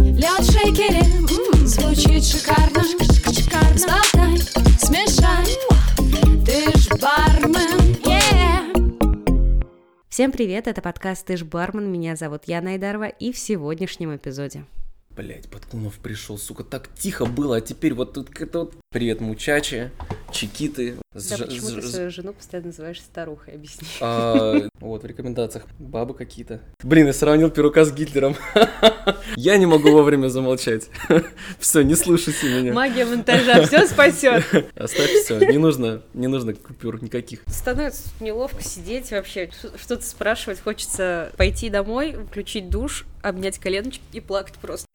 Лед в шейкере, звучит шикарно. Шикарно. Сболтай, смешай. Ты ж бармен, yeah. Всем привет, это подкаст «Ты ж бармен», меня зовут Яна Айдарова, и в сегодняшнем эпизоде. Блять, Подкунов пришел, сука, так тихо было, а теперь вот тут это вот... Привет, мучачи, чекиты. Да, Ж- почему ты ж- свою жену постоянно называешь старухой, объясни. а, вот, в рекомендациях бабы какие-то. Блин, я сравнил Перука с Гитлером. Я не могу вовремя замолчать. Все, не слушайте меня. Магия монтажа все спасет. Оставь все, не нужно, не нужно купюр никаких. Становится неловко сидеть вообще, что-то спрашивать, хочется пойти домой, включить душ, обнять коленочки и плакать просто.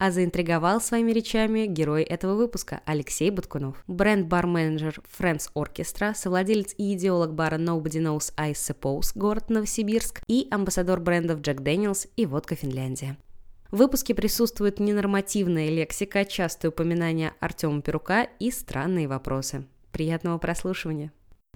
А заинтриговал своими речами герой этого выпуска Алексей Баткунов. Бренд-бар-менеджер Friends Orchestra, совладелец и идеолог бара Nobody Knows I Suppose, город Новосибирск, и амбассадор брендов Jack Daniels и Водка Финляндия. В выпуске присутствует ненормативная лексика, частые упоминания Артема Перука и странные вопросы. Приятного прослушивания.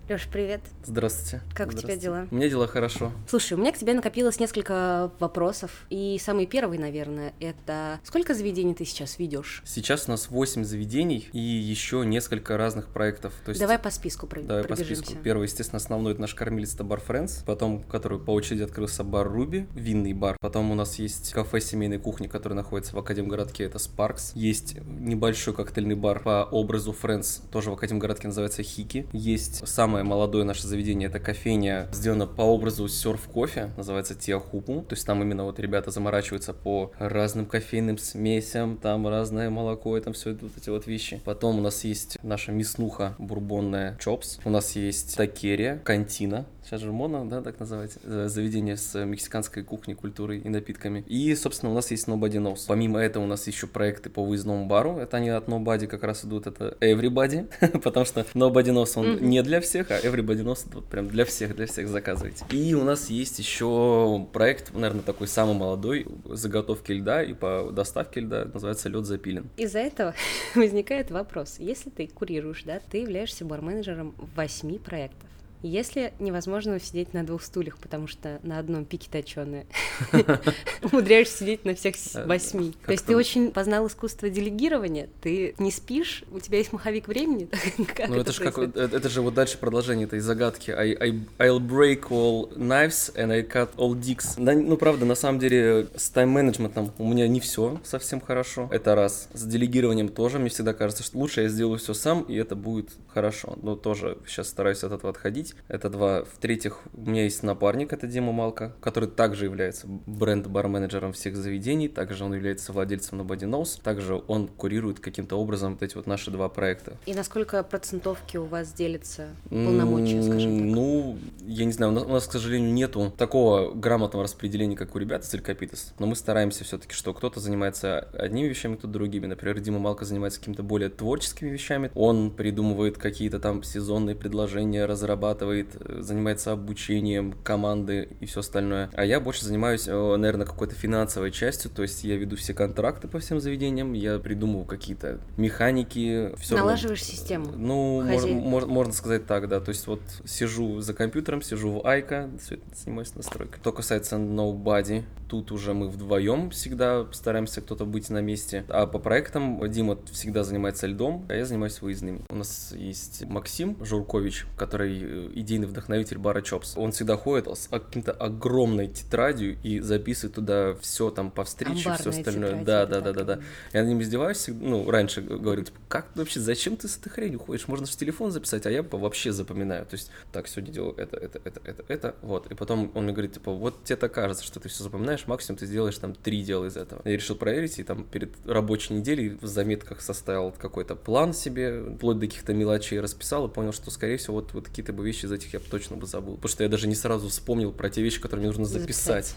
Леш, привет. Здравствуйте. Как у тебя Здравствуйте. дела? У меня дела хорошо. Слушай, у меня к тебе накопилось несколько вопросов. И самый первый, наверное, это сколько заведений ты сейчас ведешь? Сейчас у нас 8 заведений и еще несколько разных проектов. То есть Давай по списку про- Давай по списку. Первый, естественно, основной это наш кормилец это бар Friends. Потом, который по очереди открылся бар Руби, винный бар. Потом у нас есть кафе семейной кухни, который находится в Академгородке, это Sparks. Есть небольшой коктейльный бар по образу Friends, тоже в Академгородке называется Хики. Есть самое молодое наше заведение, это кофейня, сделана по образу серф кофе, называется Тиахупу. То есть там именно вот ребята заморачиваются по разным кофейным смесям, там разное молоко, и там все вот эти вот вещи. Потом у нас есть наша мяснуха бурбонная Чопс. У нас есть Такерия, Кантина. Сейчас же модно, да, так называть? э, Заведение с мексиканской кухней, культурой и напитками. И, собственно, у нас есть Nobody Knows. Помимо этого у нас еще проекты по выездному бару. Это они от Nobody как раз идут, это Everybody, потому что Nobody Knows он Мгм. не для всех, а Everybody Knows это вот прям для всех, для всех заказывайте. И у нас есть еще проект, наверное, такой самый молодой, заготовки льда и по доставке льда, называется Лед запилен. Из-за этого возникает вопрос. Если ты курируешь, да, ты являешься барменеджером восьми проектов. Если невозможно сидеть на двух стульях, потому что на одном пике точеные, умудряешься сидеть на всех Э, восьми. То есть ты очень познал искусство делегирования, ты не спишь, у тебя есть маховик времени. Ну это же как, происходит? это, же вот дальше продолжение этой загадки. I'll break all knives and I cut all dicks. Ну правда, на самом деле с тайм-менеджментом у меня не все совсем хорошо. Это раз. С делегированием тоже мне всегда кажется, что лучше я сделаю все сам, и это будет хорошо. Но тоже сейчас стараюсь от этого отходить. Это два. В-третьих, у меня есть напарник, это Дима Малка, который также является бренд-бар-менеджером всех заведений, также он является владельцем Nobody Knows, также он курирует каким-то образом вот эти вот наши два проекта. И насколько процентовки у вас делятся полномочия, скажем так? Ну, я не знаю, у нас, у нас, к сожалению, нету такого грамотного распределения, как у ребят из Элькапитес, но мы стараемся все-таки, что кто-то занимается одними вещами, кто другими. Например, Дима Малка занимается какими-то более творческими вещами. Он придумывает какие-то там сезонные предложения, разрабатывает, э, занимается обучением команды и все остальное. А я больше занимаюсь, э, наверное, какой-то финансовой частью, то есть я веду все контракты по всем заведениям, я придумываю какие-то механики. Равно- Налаживаешь систему. ну, мож- Хозяин. мож- можно сказать так, да. То есть вот сижу за компьютером, сижу в Айка, все это занимаюсь настройкой. Что касается Nobody, тут уже мы вдвоем всегда стараемся кто-то быть на месте. А по проектам Дима всегда занимается льдом, а я занимаюсь выездными. У нас есть Максим Журкович, который э, идейный вдохновитель бара Чопс. Он всегда ходит с каким-то огромной тетрадью и записывает туда все там по встрече, все остальное. тетрадь, Да, да, да, да, да. Я над ним издеваюсь, ну, раньше г- говорил, типа, как ты вообще, зачем ты с этой хренью ходишь? Можно в телефон записать, а я вообще запоминаю. То есть, так, сегодня делаю это, это, это, это, это, вот. И потом он мне говорит, типа, вот тебе так кажется, что ты все запоминаешь, максимум ты сделаешь там три дела из этого. Я решил проверить, и там перед рабочей неделей в заметках составил какой-то план себе, вплоть до каких-то мелочей расписал, и понял, что, скорее всего, вот, вот какие-то бы вещи из этих я бы точно бы забыл. Потому что я даже не сразу вспомнил про те вещи, которые мне нужно записать.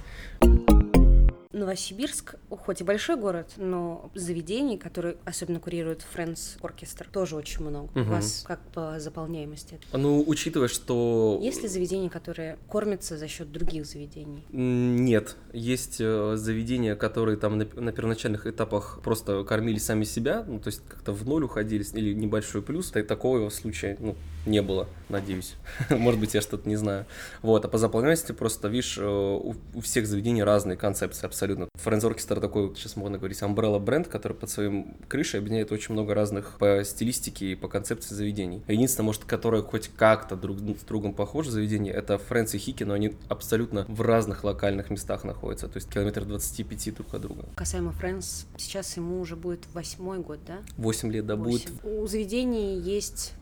Новосибирск, хоть и большой город, но заведений, которые особенно курируют Friends Orchestra, тоже очень много. У Мгм. вас как по заполняемости? это? Ну, учитывая, что... Есть ли заведения, которые кормятся за счет других заведений? Нет, есть э, заведения, которые там на, на первоначальных этапах просто кормили сами себя, ну, то есть как-то в ноль уходили или небольшой плюс. Так- Такого случая, ну, Не было, надеюсь. Может быть, я что-то не знаю. Вот, а по заполняемости просто, видишь, э, у, у всех заведений разные концепции абсолютно. Friends Orchestra такой, сейчас можно говорить, umbrella бренд, который под своим крышей объединяет очень много разных по стилистике и по концепции заведений. Единственное, может, которое хоть как-то друг с другом похоже заведение, это Friends и Хики, но они абсолютно в разных локальных местах находятся, то есть километр 25 друг от друга. Касаемо Friends, сейчас ему уже будет восьмой год, да? Восемь лет, да, будет. Восемь. У заведений есть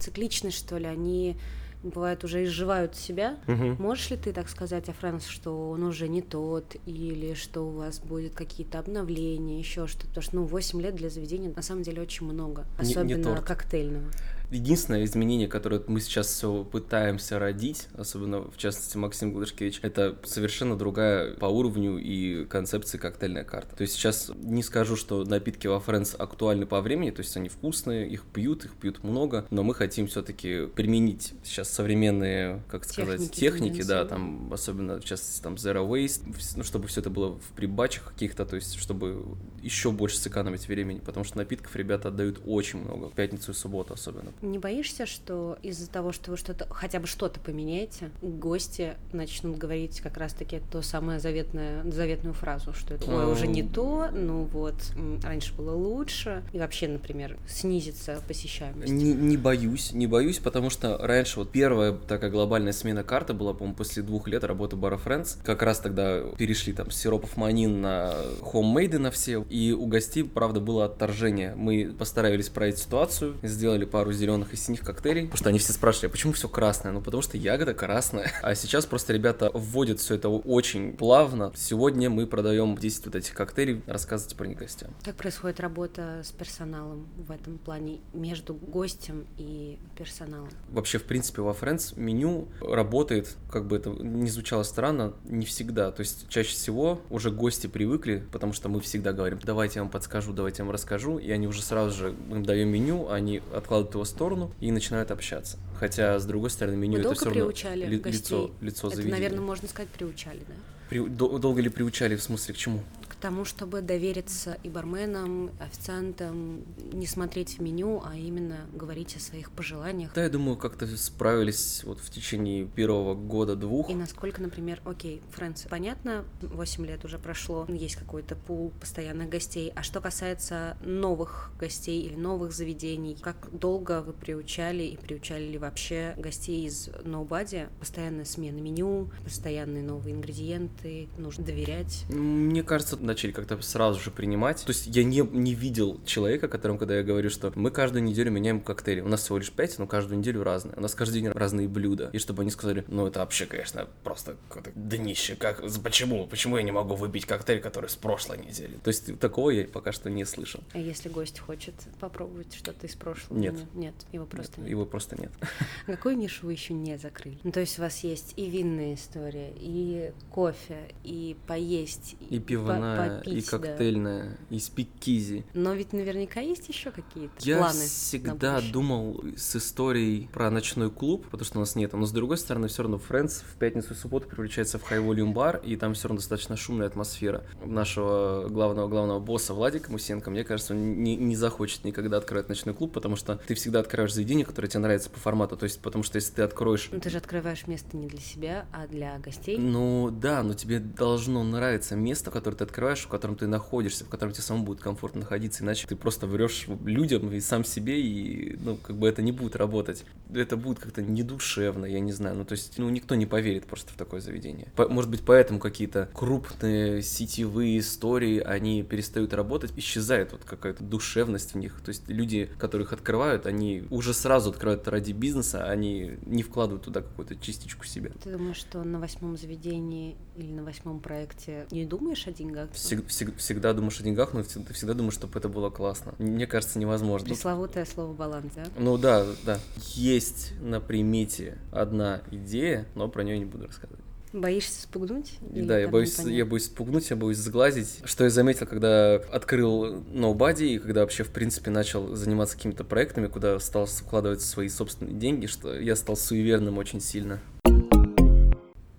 цикличность, что ли, они бывает уже изживают себя. Мгм. Можешь ли ты так сказать о Фрэнс, что он уже не тот, или что у вас будет какие-то обновления, еще что-то? Потому что, ну, 8 лет для заведения на самом деле очень много, Не- не особенно торт. коктейльного. Единственное изменение, которое мы сейчас все пытаемся родить, особенно в частности Максим Глышкевич, это совершенно другая по уровню и концепции коктейльная карта. То есть сейчас не скажу, что напитки во Friends актуальны по времени, то есть они вкусные, их пьют, их пьют много, но мы хотим все-таки применить сейчас современные, как сказать, Техники техники, да, там особенно в частности там Zero Waste, ну, чтобы все это было в прибачах каких-то, то есть чтобы еще больше сэкономить времени, потому что напитков ребята отдают очень много, в пятницу и субботу особенно. Не боишься, что из-за того, что вы что-то, хотя бы что-то поменяете, гости начнут говорить как раз-таки то самое заветное, заветную фразу, что это «Ой, уже не то, ну вот, раньше было лучше», и вообще, например, снизится посещаемость? Не, не боюсь, не боюсь, потому что раньше вот первая такая глобальная смена карты была, по-моему, после двух лет работы бара Friends. Как раз тогда перешли там с сиропов манин на хоммейды на все, и у гостей, правда, было отторжение. Мы постарались проявить ситуацию, сделали пару зеленых и синих коктейлей, потому что они все спрашивали, а почему все красное? Ну, потому что ягода красная. А сейчас просто ребята вводят все это очень плавно. Сегодня мы продаем 10 вот этих коктейлей, рассказывайте про них гостям. Как происходит работа с персоналом в этом плане между гостем и персоналом? Вообще, в принципе, во Friends меню работает, как бы это не звучало странно, не всегда. То есть чаще всего уже гости привыкли, потому что мы всегда говорим, давайте я вам подскажу, давайте я вам расскажу, и они уже сразу же мы им даем меню, они откладывают его в сторону и начинают общаться. Хотя, с другой стороны, меню Вы это все равно приучали ли- лицо, лицо Это, заведения. наверное, можно сказать, приучали, да? При- дол- долго ли приучали, в смысле, к чему? К тому, чтобы довериться и барменам, официантам, не смотреть в меню, а именно говорить о своих пожеланиях. Да, я думаю, как-то справились вот в течение первого года-двух. И насколько, например, окей, Фрэнс, понятно, 8 лет уже прошло, есть какой-то пул постоянных гостей. А что касается новых гостей или новых заведений, как долго вы приучали и приучали ли вообще гостей из Nobody? Постоянная смена меню, постоянные новые ингредиенты, нужно доверять. Мне кажется, начали как-то сразу же принимать. То есть я не, не видел человека, которому, когда я говорю, что мы каждую неделю меняем коктейли. У нас всего лишь пять, но каждую неделю разные. У нас каждый день разные блюда. И чтобы они сказали, ну это вообще, конечно, просто какое-то днище. Как, почему? Почему я не могу выпить коктейль, который с прошлой недели? То есть такого я пока что не слышал. А если гость хочет попробовать что-то из прошлого? Нет. Нет, его просто нет. Его просто нет. А Какую нишу вы еще не закрыли? Ну, то есть у вас есть и винная история, и кофе, и поесть, И по- пивная, и попить, да. коктейльная, и спикизи. Но ведь наверняка есть еще какие-то Я планы. на всегда думал с историей про ночной клуб, потому что у нас нет. Но с другой стороны, все равно Friends в пятницу и субботу превращается в volume бар, и там все равно достаточно шумная атмосфера. Нашего главного главного босса Владика Мусенко, мне кажется, он не, не захочет никогда открывать ночной клуб, потому что ты всегда открываешь заведение, которое тебе нравится по формату. То есть, потому что если ты откроешь Ну, ты же открываешь место не для себя, а для гостей. ну да, но тебе должно нравиться место, которое ты открываешь, в котором ты находишься, в котором тебе самому будет комфортно находиться, иначе ты просто врешь людям и сам себе, и ну как бы это не будет работать. Это будет как-то недушевно, я не знаю. Ну то есть, ну никто не поверит просто в такое заведение. По- может быть, поэтому какие-то крупные сетевые истории, они перестают работать, исчезает вот какая-то душевность в них. То есть люди, которых открывают, они уже сразу открывают ради бизнеса, они не вкладывают туда какую-то частичку себя. Ты думаешь, что на восьмом заведении или на восьмом проекте не думаешь о деньгах? Всег- всег- всегда думаешь о деньгах, но всегда, всегда думаешь, чтобы это было классно. Мне кажется, невозможно. Пресловутое слово баланс, да? Ну да, да. Есть на примете одна идея, но про нее не буду рассказывать. Боишься спугнуть? Или да, я боюсь, я боюсь спугнуть, я боюсь сглазить. Что я заметил, когда открыл Nobody, и когда вообще, в принципе, начал заниматься какими-то проектами, куда стал вкладывать свои собственные деньги, что я стал суеверным очень сильно.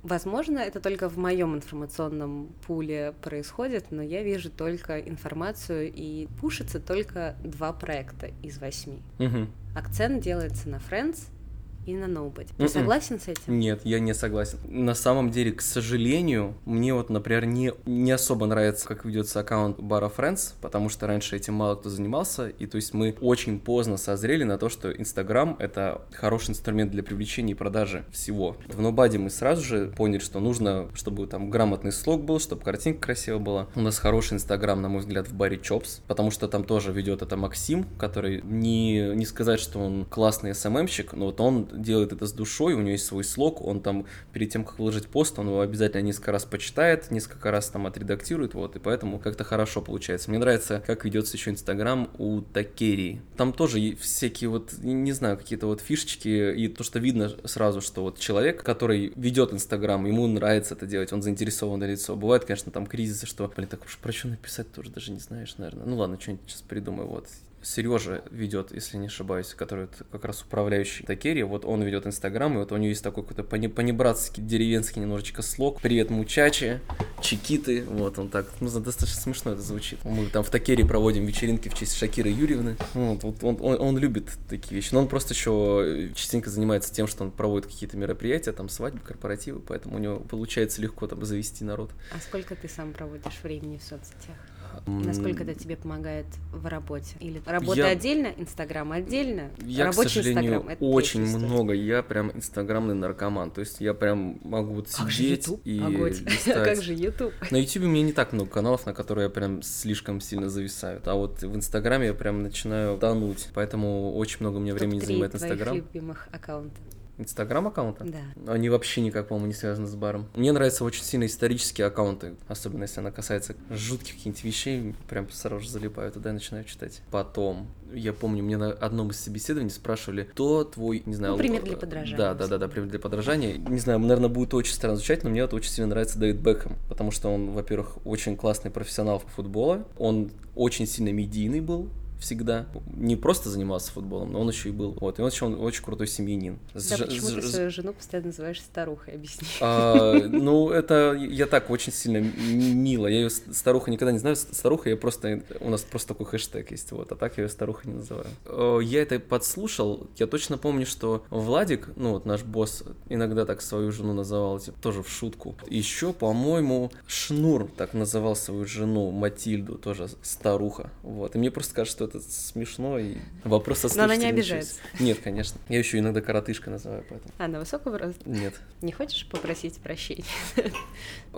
Возможно, это только в моем информационном пуле происходит, но я вижу только информацию и пушится только два проекта из восьми. Мгм. Акцент делается на Friends и на ноубоди. Ты Мгм. согласен с этим? Нет, я не согласен. На самом деле, к сожалению, мне вот, например, не, не особо нравится, как ведется аккаунт Бара Friends, потому что раньше этим мало кто занимался, и то есть мы очень поздно созрели на то, что Инстаграм — это хороший инструмент для привлечения и продажи всего. В Нобаде мы сразу же поняли, что нужно, чтобы там грамотный слог был, чтобы картинка красивая была. У нас хороший Инстаграм, на мой взгляд, в баре Чопс, потому что там тоже ведет это Максим, который не, не сказать, что он классный СММщик, но вот он делает это с душой, у него есть свой слог, он там перед тем, как выложить пост, он его обязательно несколько раз почитает, несколько раз там отредактирует, вот, и поэтому как-то хорошо получается. Мне нравится, как ведется еще Инстаграм у Такерии. Там тоже всякие вот, не знаю, какие-то вот фишечки, и то, что видно сразу, что вот человек, который ведет Инстаграм, ему нравится это делать, он заинтересованное лицо. Бывает, конечно, там кризисы, что, блин, так уж про что написать тоже даже не знаешь, наверное. Ну ладно, что-нибудь сейчас придумаю, вот. Сережа ведет, если не ошибаюсь, который как раз управляющий Такери, вот он ведет Инстаграм, и вот у него есть такой какой-то понебратский, деревенский немножечко слог. Привет, мучачи, чекиты, вот он так, ну, достаточно смешно это звучит. Мы там в Такере проводим вечеринки в честь Шакиры Юрьевны, вот, вот он, он, он любит такие вещи, но он просто еще частенько занимается тем, что он проводит какие-то мероприятия, там свадьбы, корпоративы, поэтому у него получается легко там завести народ. А сколько ты сам проводишь времени в соцсетях? Насколько это тебе помогает в работе? Или работа Я- отдельно, Инстаграм отдельно, Я, к рабочий сожалению, Инстаграм? Это очень много. Я прям инстаграмный наркоман. То есть я прям могу вот Как же сидеть YouTube? и листать. Как же YouTube? На YouTube у меня не так много каналов, на которые я прям слишком сильно зависаю. А вот в Инстаграме я прям начинаю тонуть. Поэтому очень много у меня времени занимает Инстаграм. любимых аккаунта. Инстаграм аккаунта? Да. Они вообще никак, по-моему, не связаны с баром. Мне нравятся очень сильно исторические аккаунты, особенно если она касается жутких каких-нибудь вещей, прям сразу же залипаю туда и начинаю читать. Потом, я помню, мне на одном из собеседований спрашивали, кто твой, не знаю... Ну, пример для подражания. Да, да, да, да, пример для подражания. Не знаю, наверное, будет очень странно звучать, но мне вот очень сильно нравится Дэвид Бекхэм, потому что он, во-первых, очень классный профессионал по футболу, он очень сильно медийный был, всегда. Не просто занимался футболом, но он еще и был. Вот. И он еще он очень крутой семьянин. С Да, ж- почему с- ты с- свою жену постоянно называешь старухой? Объясни. а, ну, это я так очень сильно мило. Я ее старуха никогда не знаю. С- Старуха я просто... У нас просто такой хэштег есть. Вот, а так я ее старуха не называю. Э, Я это подслушал. Я точно помню, что Владик, ну вот наш босс, иногда так свою жену называл, типа, тоже в шутку. Еще, по-моему, Шнур так называл свою жену, Матильду, тоже старуха. Вот. И мне просто кажется, что это смешно. И вопрос Но она не обижается. Нет, конечно. Я еще иногда коротышка называю, поэтому. А, на высокого роста? Нет. Не хочешь попросить прощения?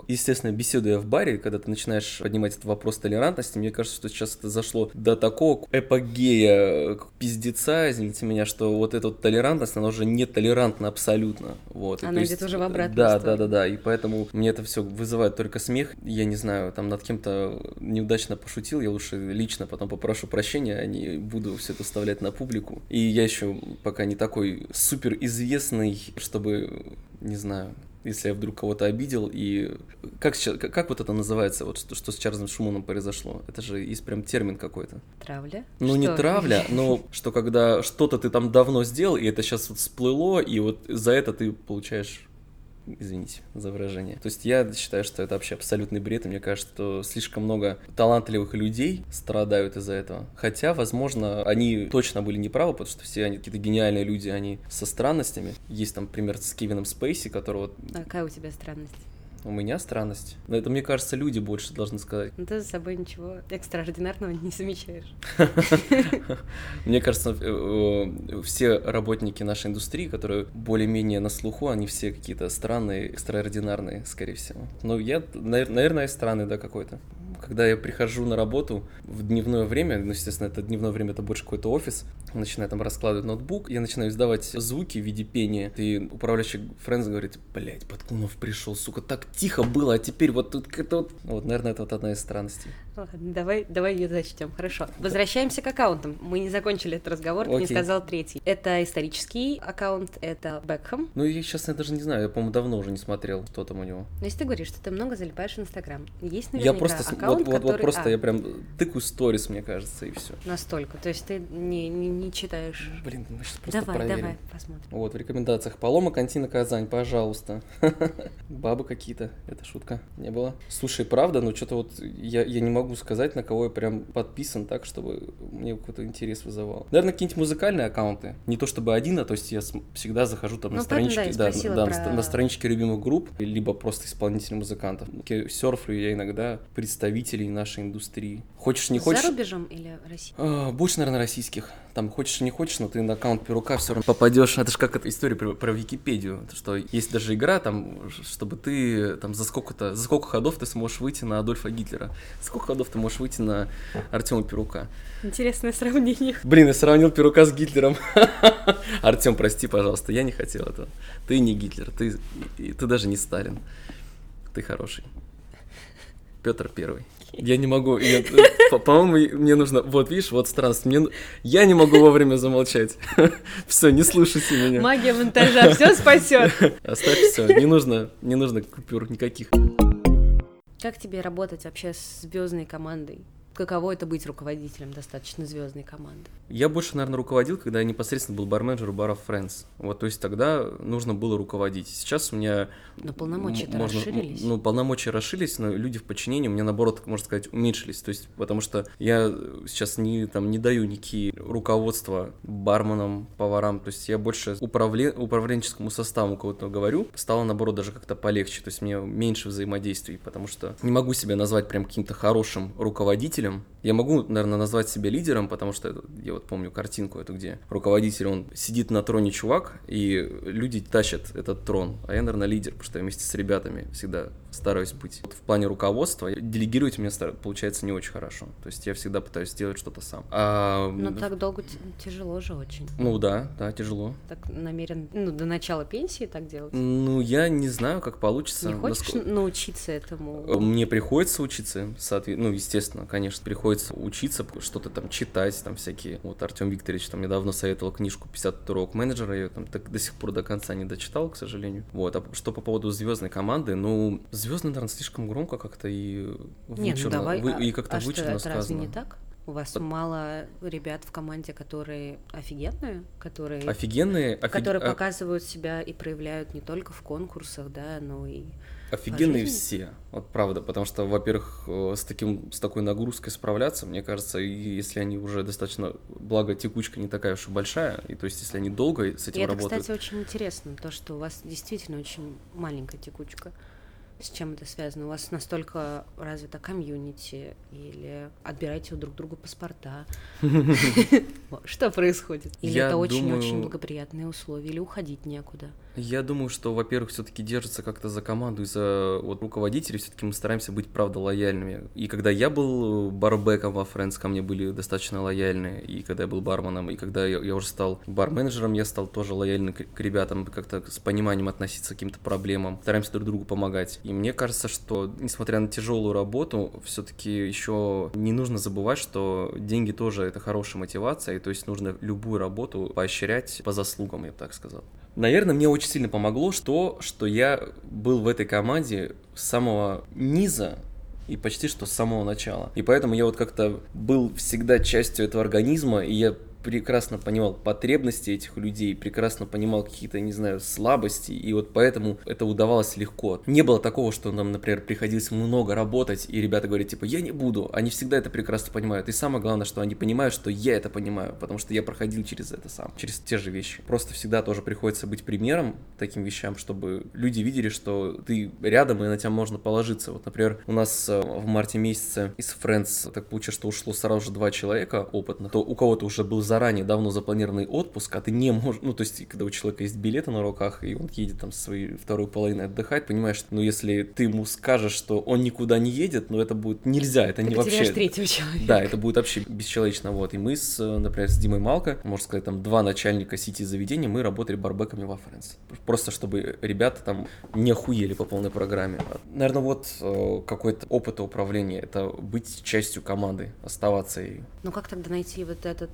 Естественно, беседуя в баре, когда ты начинаешь поднимать этот вопрос толерантности, мне кажется, что сейчас это зашло до такого эпогея к пиздеца, извините меня, что вот эта вот толерантность, она уже не толерантна абсолютно. Вот. Она идет есть, уже в обратную Да, сторону. да, да, да, и поэтому мне это все вызывает только смех. Я не знаю, там над кем-то неудачно пошутил, я лучше лично потом попрошу прощения, а не буду все это вставлять на публику. И я еще пока не такой супер известный, чтобы, не знаю, если я вдруг кого-то обидел, и как, сейчас- как, как вот это называется, вот что, что с Чарльзом Шуманом произошло? Это же есть прям термин какой-то. Травля? Ну, не Что? травля, но что когда что-то ты там давно сделал, и это сейчас вот всплыло, и вот за это ты получаешь Извините за выражение. То есть я считаю, что это вообще абсолютный бред, и мне кажется, что слишком много талантливых людей страдают из-за этого. Хотя, возможно, они точно были неправы, потому что все они какие-то гениальные люди, они со странностями. Есть там пример с Кевином Спейси, которого А какая у тебя странность? У меня странность. Но это, мне кажется, люди больше должны сказать. Ну, ты за собой ничего экстраординарного не замечаешь. Мне кажется, э, э, все работники нашей индустрии, которые более-менее на слуху, они все какие-то странные, экстраординарные, скорее всего. Но я, навер- наверное, странный, да, какой-то. Когда я прихожу на работу в дневное время, ну, естественно, это дневное время, это больше какой-то офис, начинаю там раскладывать ноутбук, я начинаю издавать звуки в виде пения, и управляющий Фрэнс говорит, блядь, Подкунов пришел, сука, так тихо было, а теперь вот тут вот... Вот, наверное, это вот одна из странностей. Давай, давай ее зачтем. Хорошо. Возвращаемся к аккаунтам. Мы не закончили этот разговор, ты не Окей. сказал третий. Это исторический аккаунт, это Бекхэм. Ну, я сейчас я даже не знаю, я, по-моему, давно уже не смотрел, что там у него. Но если ты говоришь, что ты много залипаешь в Инстаграм, есть Я наверняка просто, см- аккаунт, вот, вот, вот который... просто а, я прям тыкаю сторис, мне кажется, и все. Настолько. То есть ты не, не, не читаешь... Блин, мы сейчас просто Давай, проверим. давай, посмотрим. Вот, в рекомендациях. Полома, Кантина, Казань, пожалуйста. Бабы какие-то, это шутка, не было. Слушай, правда, ну что-то вот я, я не могу могу сказать, на кого я прям подписан так, чтобы мне какой-то интерес вызывал. Наверное, какие-нибудь музыкальные аккаунты. Не то чтобы один, а то есть я всегда захожу там ну, на странички, да, да, про... на, на страничке любимых групп, либо просто исполнителей музыкантов. Серфлю я иногда представителей нашей индустрии. Хочешь, не хочешь? За рубежом или России? А, больше, наверное, российских. Там хочешь, не хочешь, но ты на аккаунт Перука все равно попадешь. Это же как эта история про, про Википедию, что есть даже игра там, чтобы ты там за сколько-то, за сколько ходов ты сможешь выйти на Адольфа Гитлера, сколько ходов ты можешь выйти на Артема Перука. Интересное сравнение. Блин, я сравнил Перука с Гитлером. Артем, прости, пожалуйста, я не хотел этого. Ты не Гитлер, ты, ты даже не Сталин. Ты хороший. Петр Первый. Я не могу. По-моему, мне нужно. Вот видишь, вот странность. Мне... Я не могу вовремя замолчать. Все, не слушайте меня. Магия монтажа все спасет. Оставь все. Не нужно, не нужно купюр никаких. Как тебе работать вообще с звездной командой? Каково это быть руководителем достаточно звездной команды? Я больше, наверное, руководил, когда я непосредственно был барменджер баров Friends. Вот, то есть тогда нужно было руководить. Сейчас у меня... Но полномочия-то можно, расширились. Ну, полномочия расширились, но люди в подчинении у меня, наоборот, можно сказать, уменьшились. То есть, потому что я сейчас не, там, не даю никакие руководства барменам, поварам. То есть я больше управле... управленческому составу кого-то говорю. Стало, наоборот, даже как-то полегче. То есть мне меньше взаимодействий, потому что не могу себя назвать прям каким-то хорошим руководителем, руководителем. Я могу, наверное, назвать себя лидером, потому что я вот помню картинку эту, где руководитель, он сидит на троне чувак, и люди тащат этот трон. А я, наверное, лидер, потому что я вместе с ребятами всегда стараюсь быть. Вот в плане руководства делегировать мне получается не очень хорошо. То есть я всегда пытаюсь сделать что-то сам. А... Но так долго тяжело же очень. Ну да, да, тяжело. Так намерен, ну, до начала пенсии так делать? Ну, я не знаю, как получится. Не хочешь Насколько... научиться этому? Мне приходится учиться, соответственно, ну, естественно, конечно, приходится учиться, что-то там читать, там всякие. Вот Артем Викторович там недавно советовал книжку 50 урок менеджера, я там так, до сих пор до конца не дочитал, к сожалению. Вот, а что по поводу звездной команды, ну, звездный, наверное, слишком громко как-то и вычурно, Нет, ну давай, вы, и как-то а вычурно что, сказано. разве не так? У вас Под... мало ребят в команде, которые офигенные, которые, офигенные, офиг... которые а... показывают себя и проявляют не только в конкурсах, да, но и офигенные все, вот правда, потому что, во-первых, э, с таким с такой нагрузкой справляться, мне кажется, и если они уже достаточно, благо текучка не такая уж и большая, и то есть если они долго с этим и работают. Это, кстати, очень интересно, то, что у вас действительно очень маленькая текучка с чем это связано? У вас настолько развита комьюнити или отбираете у друг друга паспорта? Что происходит? Или это очень-очень благоприятные условия, или уходить некуда? Я думаю, что, во-первых, все-таки держится как-то за команду и за вот, руководителей, все-таки мы стараемся быть, правда, лояльными. И когда я был барбеком во Friends, ко мне были достаточно лояльны, и когда я был барменом, и когда я, я уже стал бар-менеджером, я стал тоже лояльным к, к ребятам, как-то с пониманием относиться к каким-то проблемам, стараемся друг другу помогать. И мне кажется, что, несмотря на тяжелую работу, все-таки еще не нужно забывать, что деньги тоже это хорошая мотивация, и то есть нужно любую работу поощрять по заслугам, я бы так сказал. Наверное, мне очень сильно помогло то, что я был в этой команде с самого низа и почти что с самого начала. И поэтому я вот как-то был всегда частью этого организма, и я прекрасно понимал потребности этих людей, прекрасно понимал какие-то, не знаю, слабости, и вот поэтому это удавалось легко. Не было такого, что нам, например, приходилось много работать, и ребята говорят, типа, я не буду. Они всегда это прекрасно понимают. И самое главное, что они понимают, что я это понимаю, потому что я проходил через это сам, через те же вещи. Просто всегда тоже приходится быть примером таким вещам, чтобы люди видели, что ты рядом, и на тебя можно положиться. Вот, например, у нас э, в марте месяце из Friends так получилось, что ушло сразу же два человека опытных, то у кого-то уже был заранее давно запланированный отпуск, а ты не можешь, ну, то есть, когда у человека есть билеты на руках, и он едет там со своей второй половиной отдыхать, понимаешь, ну, если ты ему скажешь, что он никуда не едет, ну, это будет нельзя, это ты не вообще... третьего человека. Да, это будет вообще бесчеловечно, вот. И мы с, например, с Димой Малко, можно сказать, там, два начальника сети заведений, мы работали барбеками во Фрэнс. Просто чтобы ребята там не охуели по полной программе. Наверное, вот э, какой-то опыт управления, это быть частью команды, оставаться и... Ну, как тогда найти вот этот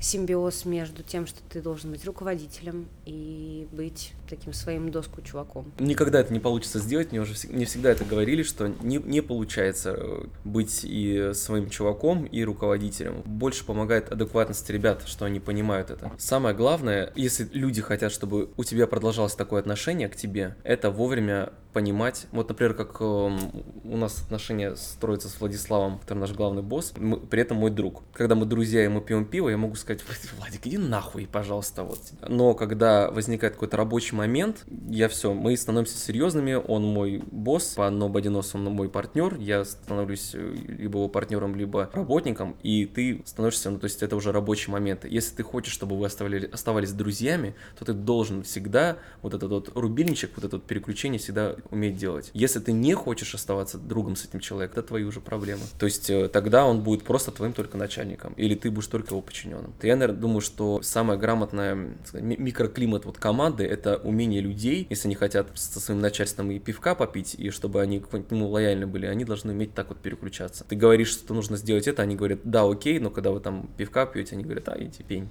симбиоз между тем, что ты должен быть руководителем и быть таким своим доску чуваком. Никогда это не получится сделать, мне уже не всегда это говорили, что не, не получается э, быть и своим чуваком, и руководителем. Больше помогает адекватность ребят, что они понимают это. Самое главное, если люди хотят, чтобы у тебя продолжалось такое отношение к тебе, это вовремя понимать. Вот, например, как э, у нас отношения строятся с Владиславом, который наш главный босс, мы, при этом мой друг. Когда мы друзья и мы пьем пиво, я могу сказать, Владик, иди нахуй, пожалуйста. Вот. Но когда возникает какой-то рабочий момент, я все, мы становимся серьезными, он мой босс, по Nobody он мой партнер, я становлюсь э, либо его партнером, либо работником, и ты становишься, ну, то есть это уже рабочий момент. Если ты хочешь, чтобы вы оставали, оставались друзьями, то ты должен всегда вот этот вот рубильничек, вот это вот переключение всегда уметь делать. Если ты не хочешь оставаться другом с этим человеком, это твои уже проблемы. То есть э, тогда он будет просто твоим только начальником, или ты будешь только его подчиненным. Я, наверное, думаю, что самое грамотное микроклимат вот команды — это умение людей, если они хотят со своим начальством и пивка попить, и чтобы они к нему лояльны были, они должны уметь так вот переключаться. Ты говоришь, что нужно сделать это, они говорят, да, окей, но когда вы там пивка пьете, они говорят, а, иди пень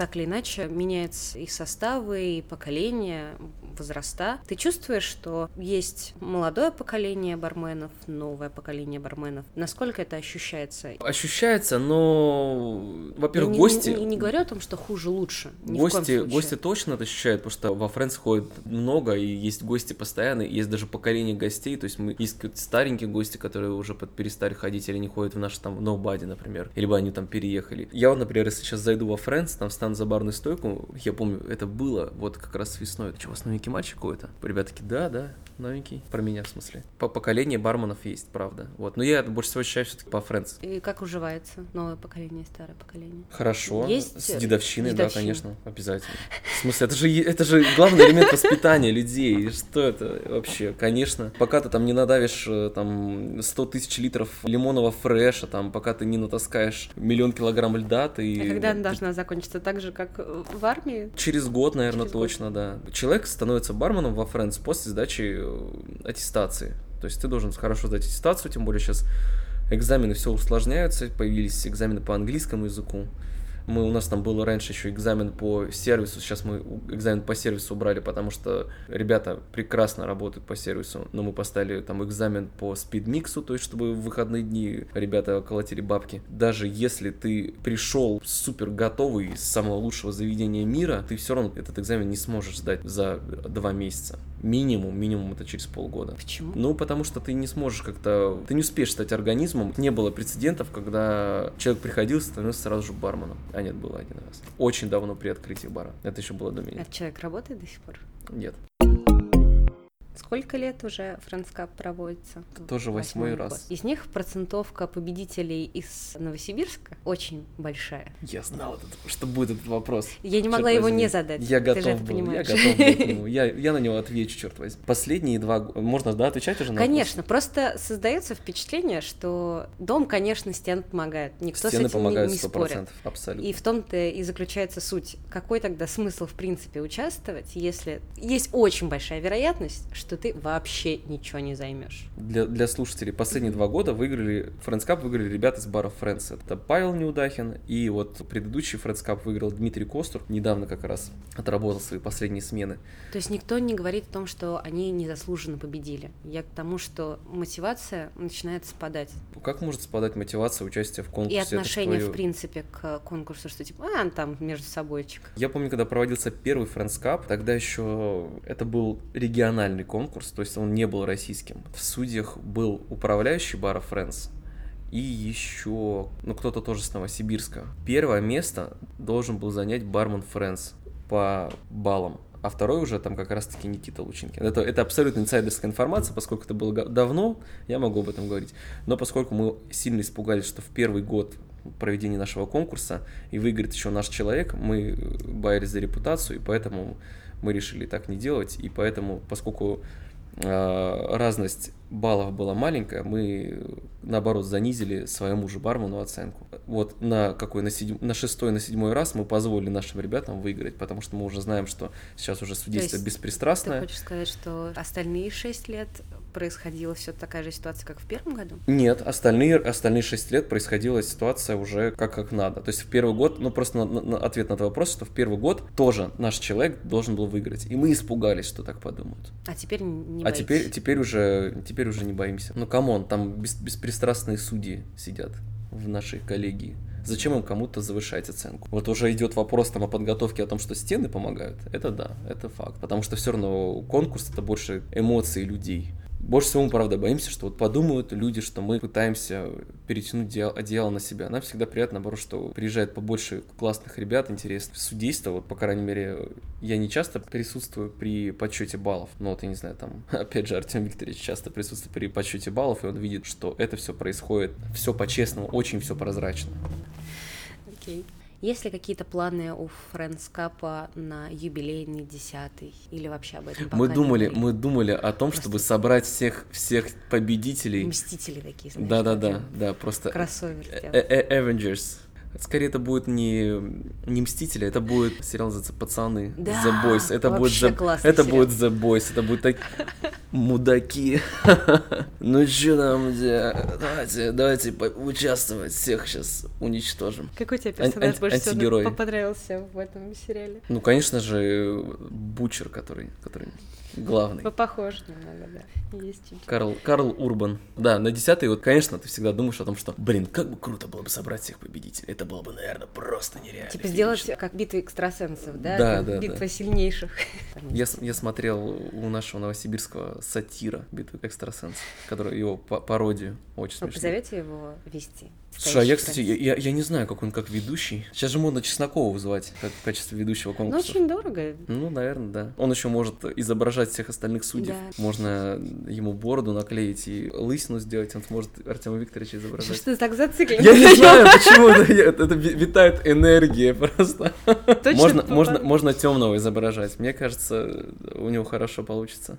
так или иначе меняются и составы, и поколения, возраста. Ты чувствуешь, что есть молодое поколение барменов, новое поколение барменов? Насколько это ощущается? Ощущается, но, во-первых, гости... Не, не, говорю о том, что хуже лучше. Ни гости, гости точно это ощущают, потому что во Фрэнс ходит много, и есть гости постоянные, есть даже поколение гостей, то есть мы есть старенькие гости, которые уже под перестали ходить или не ходят в наш там Nobody, например, либо они там переехали. Я вот, например, если сейчас зайду во Фрэнс, там стану за барную стойку, я помню, это было вот как раз весной. Что, у вас новенький мальчик какой-то? Ребята такие, да, да, новенький. Про меня, в смысле. По поколению барменов есть, правда. Вот. Но я больше всего ощущаю все-таки по Фрэнс. И как уживается новое поколение и старое поколение? Хорошо. Есть С дедовщиной, да, конечно, обязательно. В смысле, это же, это же главный элемент воспитания людей. Что это вообще? Конечно. Пока ты там не надавишь э, там 100 тысяч литров лимонного фреша, там, пока ты не натаскаешь миллион килограмм льда, ты... А когда она должна закончиться так же, как в армии? Через год, наверное, Через точно, год. да. Человек становится барменом во Фрэнс после сдачи э, аттестации. То есть ты должен хорошо сдать аттестацию, тем более сейчас экзамены все усложняются, появились экзамены по английскому языку. Мы, у нас там был раньше еще экзамен по сервису, сейчас мы экзамен по сервису убрали, потому что ребята прекрасно работают по сервису, но мы поставили там экзамен по спидмиксу, то есть чтобы в выходные дни ребята колотили бабки. Даже если ты пришел супер готовый из самого лучшего заведения мира, ты все равно этот экзамен не сможешь сдать за два месяца. Минимум, минимум это через полгода. Почему? Ну, потому что ты не сможешь как-то... Ты не успеешь стать организмом. Не было прецедентов, когда человек приходил и становился сразу же барменом. А нет, было один раз. Очень давно при открытии бара. Это еще было до меня. А человек работает до сих пор? Нет. Сколько лет уже Франскап проводится? Тоже восьмой раз. Из них процентовка победителей из Новосибирска очень большая. Я знал, что будет этот вопрос. Я не могла его не задать. Я готов Ты был, понимаешь. я готов был к нему. Я, я на него отвечу, черт возьми. Последние два... Можно, да, отвечать уже на Конечно, просто создается впечатление, что дом, конечно, стены помогает. Никто Стены с этим помогают не, не 100%, спорит. абсолютно. И в том-то и заключается суть. Какой тогда смысл, в принципе, участвовать, если есть очень большая вероятность, что ты вообще ничего не займешь. Для, для слушателей, последние два года выиграли, Friends Cup выиграли ребята из бара Friends. Это Павел Неудахин, и вот предыдущий Friends Cup выиграл Дмитрий Костур, недавно как раз отработал свои последние смены. То есть никто не говорит о том, что они незаслуженно победили. Я к тому, что мотивация начинает спадать. Как может спадать мотивация участия в конкурсе? И отношение, твое... в принципе, к конкурсу, что типа, а, там между собойчик. Я помню, когда проводился первый Friends Cup, тогда еще это был региональный конкурс, то есть он не был российским. В судьях был управляющий бара Friends, и еще, ну, кто-то тоже с Новосибирска. Первое место должен был занять бармен Friends по баллам а второй уже там как раз-таки Никита Лучинкин. Это, это абсолютно инсайдерская информация, поскольку это было давно, я могу об этом говорить. Но поскольку мы сильно испугались, что в первый год проведения нашего конкурса и выиграет еще наш человек, мы боялись за репутацию, и поэтому мы решили так не делать, и поэтому, поскольку э, разность баллов была маленькая, мы наоборот занизили своему же бармену оценку. Вот на какой на, седьм, на шестой, на седьмой раз мы позволили нашим ребятам выиграть, потому что мы уже знаем, что сейчас уже судейство беспристрастное. Ты хочешь сказать, что остальные шесть лет происходила все такая же ситуация, как в первом году? Нет, остальные, остальные шесть лет происходила ситуация уже как как надо. То есть в первый год, ну просто на, на, ответ на этот вопрос, что в первый год тоже наш человек должен был выиграть. И мы испугались, что так подумают. А теперь не А теперь, теперь уже теперь уже не боимся. Ну, come on, там бес, беспристрастные судьи сидят в нашей коллегии. Зачем им кому-то завышать оценку? Вот уже идет вопрос там о подготовке, о том, что стены помогают. Это да, это факт. Потому что все равно конкурс это больше эмоций людей. Больше всего мы, правда, боимся, что вот подумают люди, что мы пытаемся перетянуть одеяло, на себя. Нам всегда приятно, наоборот, что приезжает побольше классных ребят, интересных. Судейство, вот, по крайней мере, я не часто присутствую при подсчете баллов. Но вот, я не знаю, там, опять же, Артем Викторович часто присутствует при подсчете баллов, и он видит, что это все происходит, все по-честному, очень все прозрачно. Окей. Есть ли какие-то планы у Cup на юбилейный десятый или вообще об этом? Мы думали, не мы думали о том, Просто- чтобы собрать всех всех победителей. Мстители такие, знаешь. Да, да, просто Кроссовер Э- сделать. э- э- Avengers. Скорее, это будет не, не Мстители, это будет сериал называется Пацаны. Да, The Boys. Это будет The, это сериал. будет The Boys. Это будут так мудаки. Ну что там, где? давайте, давайте участвовать, всех сейчас уничтожим. Какой тебе персонаж больше всего понравился в этом сериале? Ну, конечно же, Бучер, который, который главный. Вы похожи немного, да. Есть чуть-чуть. Карл, Карл Урбан. Да, на десятый, вот, конечно, ты всегда думаешь о том, что, блин, как бы круто было бы собрать всех победителей. Это было бы, наверное, просто нереально. Типа сделать как битва экстрасенсов, да? Да, Как да, Битва да. сильнейших. Я, я смотрел у нашего новосибирского сатира «Битвы экстрасенсов», который его пародию. Очень Вы смешно. позовете его вести? Слушай, а я, кстати, я, я- я не знаю, как он как ведущий. Сейчас же модно Чеснокова звать как в качестве ведущего Ну, конкурса. очень дорого. Ну, наверное, да. Он еще может изображать всех остальных судей. Да. Можно ему бороду наклеить и лысину сделать. Он сможет Артема Викторовича изображать. Что ты так зациклен? Я не знаю, почему это, это, это ви- витает энергия просто. Можно темного изображать. Мне кажется, у него хорошо получится.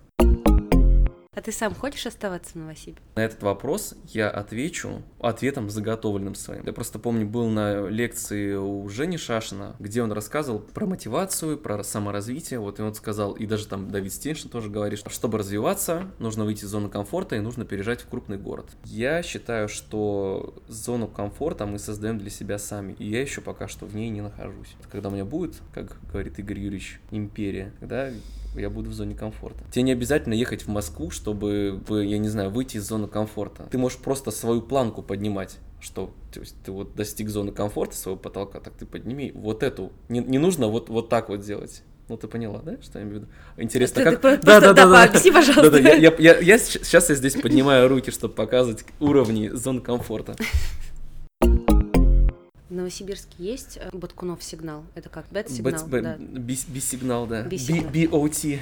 А ты сам хочешь оставаться в Новосибе? На этот вопрос я отвечу ответом заготовленным своим. Я просто помню, был на лекции у Жени Шашина, где он рассказывал про мотивацию, про саморазвитие. Вот и он сказал, и даже там Давид Стеншин тоже говорит, что чтобы развиваться, нужно выйти из зоны комфорта и нужно переезжать в крупный город. Я считаю, что зону комфорта мы создаем для себя сами, и я еще пока что в ней не нахожусь. Когда у меня будет, как говорит Игорь Юрьевич, империя, тогда я буду в зоне комфорта. Тебе не обязательно ехать в Москву, чтобы, я не знаю, выйти из зоны комфорта. Ты можешь просто свою планку поднимать что то есть ты вот достиг зоны комфорта своего потолка, так ты подними вот эту. Не, не нужно вот, вот так вот делать. Ну, ты поняла, да, что я имею в виду? Интересно, Ты- ты как... про- просто- да, пообъясни, пожалуйста. Да-да, я, я, я, я щ- сейчас я здесь поднимаю руки, чтобы показывать уровни зон комфорта. В Новосибирске есть э, Баткунов сигнал? Это как? Бет-сигнал? Да. бис- Бис-сигнал, да. BOT.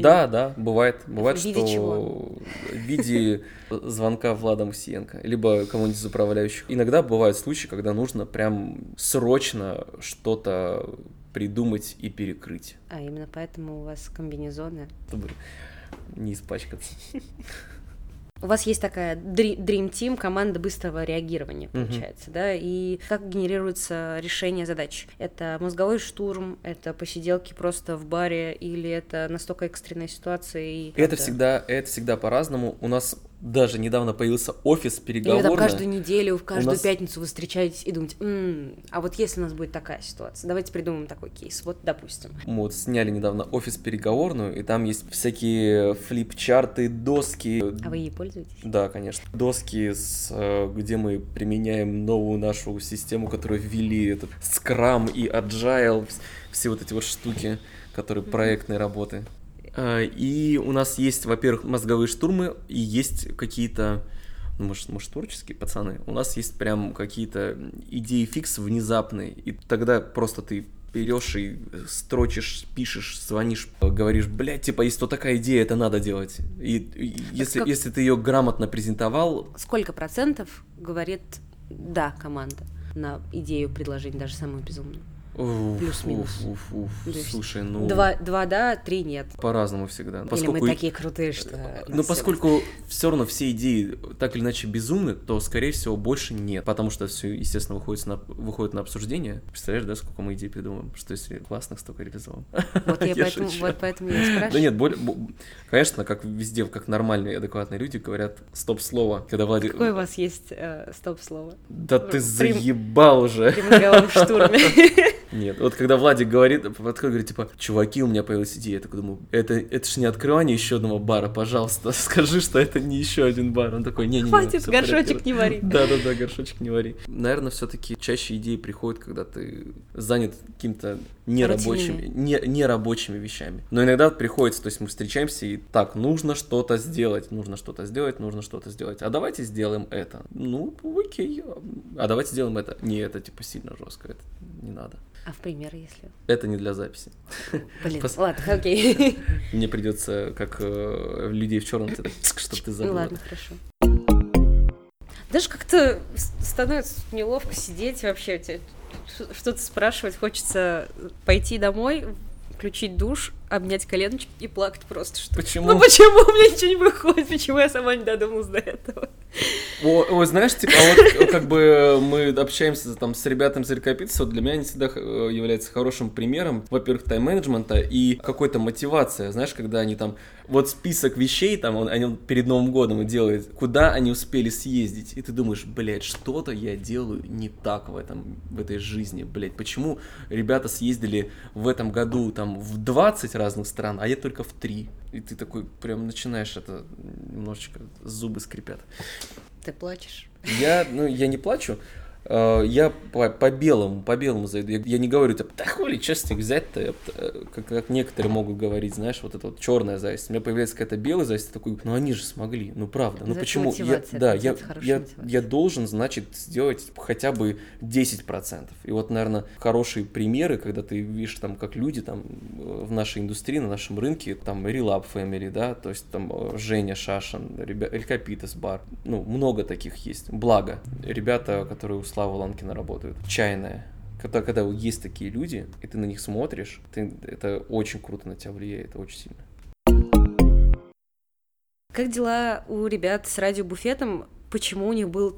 Да, да, бывает. Бывает, что в виде звонка Влада Мусиенко, либо кого-нибудь из управляющих. Иногда бывают случаи, когда нужно прям срочно что-то придумать и перекрыть, А именно поэтому у вас комбинезоны. чтобы не испачкаться. У вас есть такая Dream Team, команда быстрого реагирования, получается, да? И как генерируется решение задач? Это мозговой штурм, это посиделки просто в баре, или это настолько экстренная ситуация? И Это всегда, это всегда по-разному. У нас даже недавно появился офис Или переговорный. там каждую неделю, в каждую нас- пятницу вы встречаетесь и думаете, «М, а вот если у нас будет такая ситуация, давайте придумаем такой кейс. Вот, допустим. Мы вот сняли недавно офис переговорную, и там есть всякие флип-чарты, доски. А вы ей пользуетесь? Да, конечно. Доски, с, э, где мы применяем новую нашу систему, которую ввели, этот Scrum и Agile, вс- все вот эти вот штуки, которые проектной работы. А, И у нас есть, во-первых, мозговые штурмы, и есть какие-то, ну, может, может, творческие пацаны. У нас есть прям какие-то идеи фикс внезапные, и тогда просто ты берешь и строчишь, пишешь, звонишь, говоришь, блядь, типа, есть вот такая идея, это надо делать. И, и если, как- если ты ее грамотно презентовал, Сколько процентов говорит «да» команда на идею предложения, даже самую безумную? Плюс-минус. слушай, ну, Два, два «да», три «нет». по-разному всегда. Или мы такие крутые, что... Ну, нас поскольку все равно все идеи так или иначе безумны, то, скорее всего, больше нет. Потому что все, естественно, выходит на, выходит на обсуждение. Представляешь, да, сколько мы идей придумаем? Что если классных столько реализовал? всё- Вот, я поэтому, вот поэтому я спрашиваю. Да нет, боль- бо- конечно, как везде, как нормальные, адекватные люди говорят стоп-слово, когда Владик... Какое у вас есть э, стоп-слово Да ты заебал уже! мозговом штурме? Нет, вот когда Владик говорит, подходит, говорит, типа, чуваки, у меня появилась идея, я такой думаю, это, это же не открывание еще одного бара, пожалуйста, скажи, что это не еще один бар. Он такой, не-не-не. Хватит, в горшочек порядке». не вари. Да-да-да, горшочек не вари. Наверное, все-таки чаще идеи приходят, когда ты занят каким-то нерабочими, не, нерабочими вещами. Но иногда приходится, то есть мы встречаемся и так, нужно что-то сделать, нужно что-то сделать, нужно что-то сделать. А давайте сделаем это. Ну, окей. А давайте сделаем это. Не, это типа сильно жестко, это не надо. А в пример, если... Это не для записи. Блин, Пос- ладно, окей. Мне придется, как э, людей в черном, чтобы ты Ну забыла. ладно, хорошо. Даже как-то становится неловко сидеть вообще, что-то спрашивать, хочется пойти домой, включить душ, обнять коленочки и плакать просто, что Почему? Ну почему у меня ничего не выходит, почему я сама не додумалась до этого? О, ой, знаешь, типа, а вот как бы мы общаемся там с ребятами из вот для меня они всегда э, являются хорошим примером, во-первых, тайм-менеджмента и какой-то мотивация, знаешь, когда они там, вот список вещей, там, он, они перед Новым годом делают, куда они успели съездить, и ты думаешь, блядь, что-то я делаю не так в этом, в этой жизни, блядь, почему ребята съездили в этом году там в 20 разных стран, а я только в 3, и ты такой прям начинаешь это немножечко зубы скрипят. Ты плачешь? Я, ну, я не плачу, я по, по белому, по белому зайду. Я, я не говорю, типа, да хули, честно взять-то, э, как, как некоторые могут говорить, знаешь, вот это вот черная зависть. У меня появляется какая-то белая зависть, я такой, ну они же смогли, ну правда, ну Это почему? Я, да, я, я, я должен, значит, сделать хотя бы 10%. И вот, наверное, хорошие примеры, когда ты видишь там, как люди там э, в нашей индустрии, на нашем рынке, там Relab Family, да, то есть там э, Женя Шашин, ребята, Элькапитес бар, ну, много таких есть. Благо, ребята, которые Славы Ланкина работают, чайная, когда, когда есть такие люди, и ты на них смотришь, ты, это очень круто на тебя влияет, очень сильно. Как дела у ребят с радиобуфетом? Почему у них был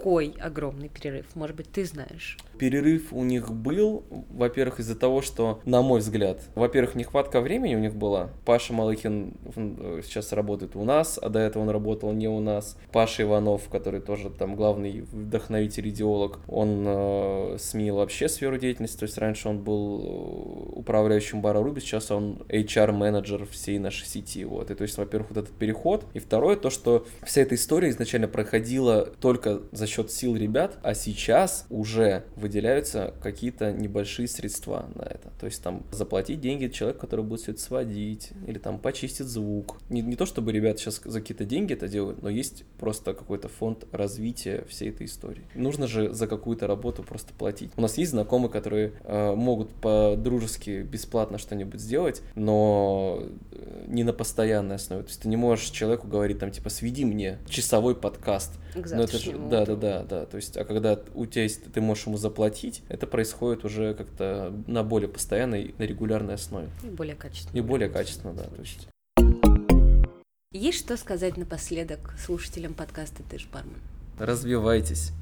такой огромный перерыв? Может быть, ты знаешь? Перерыв у них был, во-первых, из-за того, что, на мой взгляд, во-первых, нехватка времени у них была. Паша Малыхин э, сейчас работает у нас, а до этого он работал не у нас. Паша Иванов, который тоже там главный вдохновитель, идеолог, он э, сменил вообще сферу деятельности. То есть раньше он был э, управляющим бара Руби, сейчас он HR-менеджер всей нашей сети. Вот. И то есть, во-первых, вот этот переход. И второе, то, что вся эта история изначально проходила только за счет сил ребят, а сейчас уже выделяются какие-то небольшие средства на это. То есть там заплатить деньги человеку, который будет все это сводить, или там почистить звук. Не, не то, чтобы ребята сейчас за какие-то деньги это делают, но есть просто какой-то фонд развития всей этой истории. Нужно же за какую-то работу просто платить. У нас есть знакомые, которые э, могут по-дружески бесплатно что-нибудь сделать, но э, не на постоянной основе. То есть ты не можешь человеку говорить там типа сведи мне часовой подкаст. К Ну, это же, да, да, да, да. То есть, а когда у тебя есть, ты можешь ему заплатить, это происходит уже как-то на более постоянной, на регулярной основе. И более качественно. И более качественно, да. То есть, Есть что сказать напоследок слушателям подкаста «Ты ж бармен»? развивайтесь.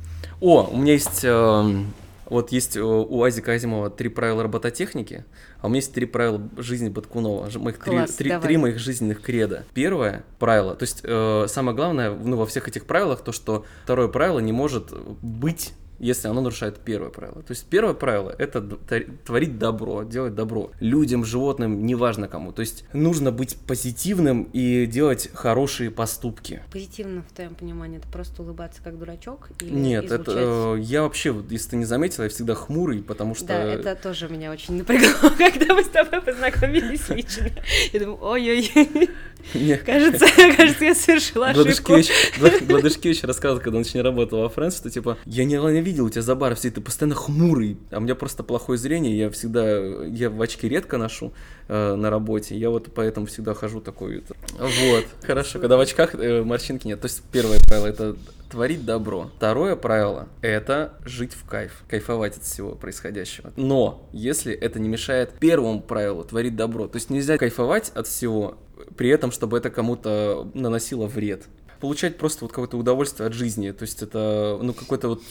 О, у меня есть, эм, вот есть э, у Азика Азимова три правила робототехники, а у меня есть три правила жизни Баткунова, моих три, Класс, три, давай. три моих жизненных креда. Первое правило, то есть э, самое главное ну, во всех этих правилах, то, что второе правило не может быть если оно нарушает первое правило. То есть первое правило – это творить добро, делать добро людям, животным, неважно кому. То есть нужно быть позитивным и делать хорошие поступки. Позитивно, в твоем понимании, это просто улыбаться как дурачок? Или Нет, излучать- это я вообще, если ты не заметила, я всегда хмурый, потому что... Да, это тоже меня очень напрягло, когда мы с тобой познакомились лично. Я думаю, ой-ой, кажется, кажется, я совершила ошибку. Гладышкевич, Глад- Гладышкевич рассказывал, когда он еще не работал во Франции, что типа, я не, не видел у тебя за бар, все ты постоянно хмурый, а у меня просто плохое зрение, я всегда, я в очки редко ношу э, на работе, я вот поэтому всегда хожу такой, вот, хорошо, когда в очках э, морщинки нет, то есть первое правило это творить добро. Второе правило – это жить в кайф, кайфовать от всего происходящего. Но если это не мешает первому правилу творить добро, то есть нельзя кайфовать от всего, при этом, чтобы это кому-то наносило вред. Получать просто вот какое-то удовольствие от жизни, то есть это, ну, какой-то вот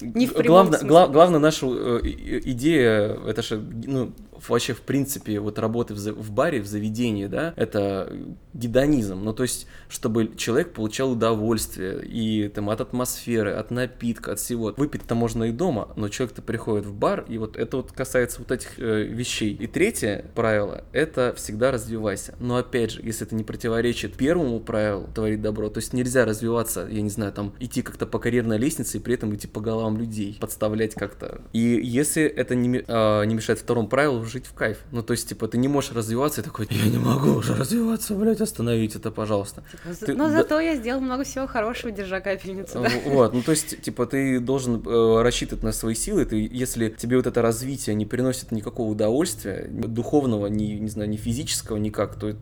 Не в главное, гла- главное наша э, идея, это же, ну, вообще, в принципе, вот работы в, в баре, в заведении, да, это гедонизм. Ну, то есть, чтобы человек получал удовольствие и там от атмосферы, от напитка, от всего. Выпить-то можно и дома, но человек-то приходит в бар, и вот это вот касается вот этих э, вещей. И третье правило – это всегда развивайся. Но опять же, если это не противоречит первому правилу творить добро, то есть нельзя развиваться, я не знаю, там идти как-то по карьерной лестнице и при этом идти по головам людей, подставлять как-то. И если это не, а, не мешает второму правилу, жить в кайф. Ну, то есть, типа, ты не можешь развиваться и такой, я не могу уже развиваться, блядь, остановите это, пожалуйста. Ты- Но да- зато я сделал много всего хорошего, держа капельницу. да. Вот, ну то есть, типа, ты должен э, рассчитывать на свои силы, ты, если тебе вот это развитие не приносит никакого удовольствия, ни духовного, ни, не знаю, ни физического, никак, то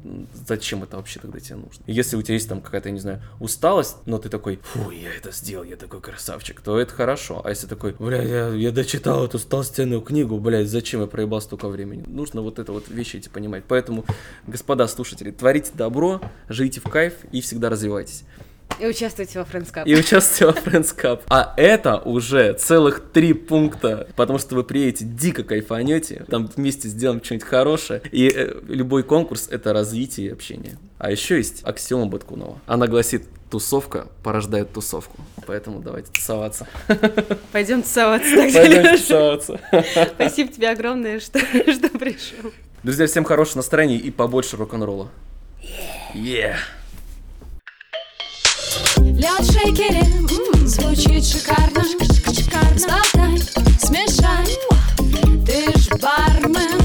зачем это вообще тогда тебе нужно? Если у тебя есть там какая-то, не знаю, усталость, но ты такой, фу, я это сделал, я такой красавчик, то это хорошо. А если такой, бля, я, я дочитал эту толстенную книгу, блядь, зачем я проебал столько времени? Нужно вот это вот вещи эти понимать. Поэтому, господа слушатели, творите добро, живите в кайф и всегда развивайтесь И участвуйте во Friends Cup. и участвуйте во Friends Cup. А это уже целых три пункта, потому что вы приедете, дико кайфанете, там вместе сделаем что-нибудь хорошее. И э, любой конкурс — это развитие и общение. А еще есть аксиома Баткунова. Она гласит, тусовка порождает тусовку. Поэтому давайте тусоваться. Пойдем тусоваться Пойдем тусоваться. Спасибо тебе огромное, что, что пришел. Друзья, всем хорошего настроения и побольше рок-н-ролла. Yeah. Лед в шейкере звучит шикарно, шикарно. Сболтай, смешай, ты ж бармен,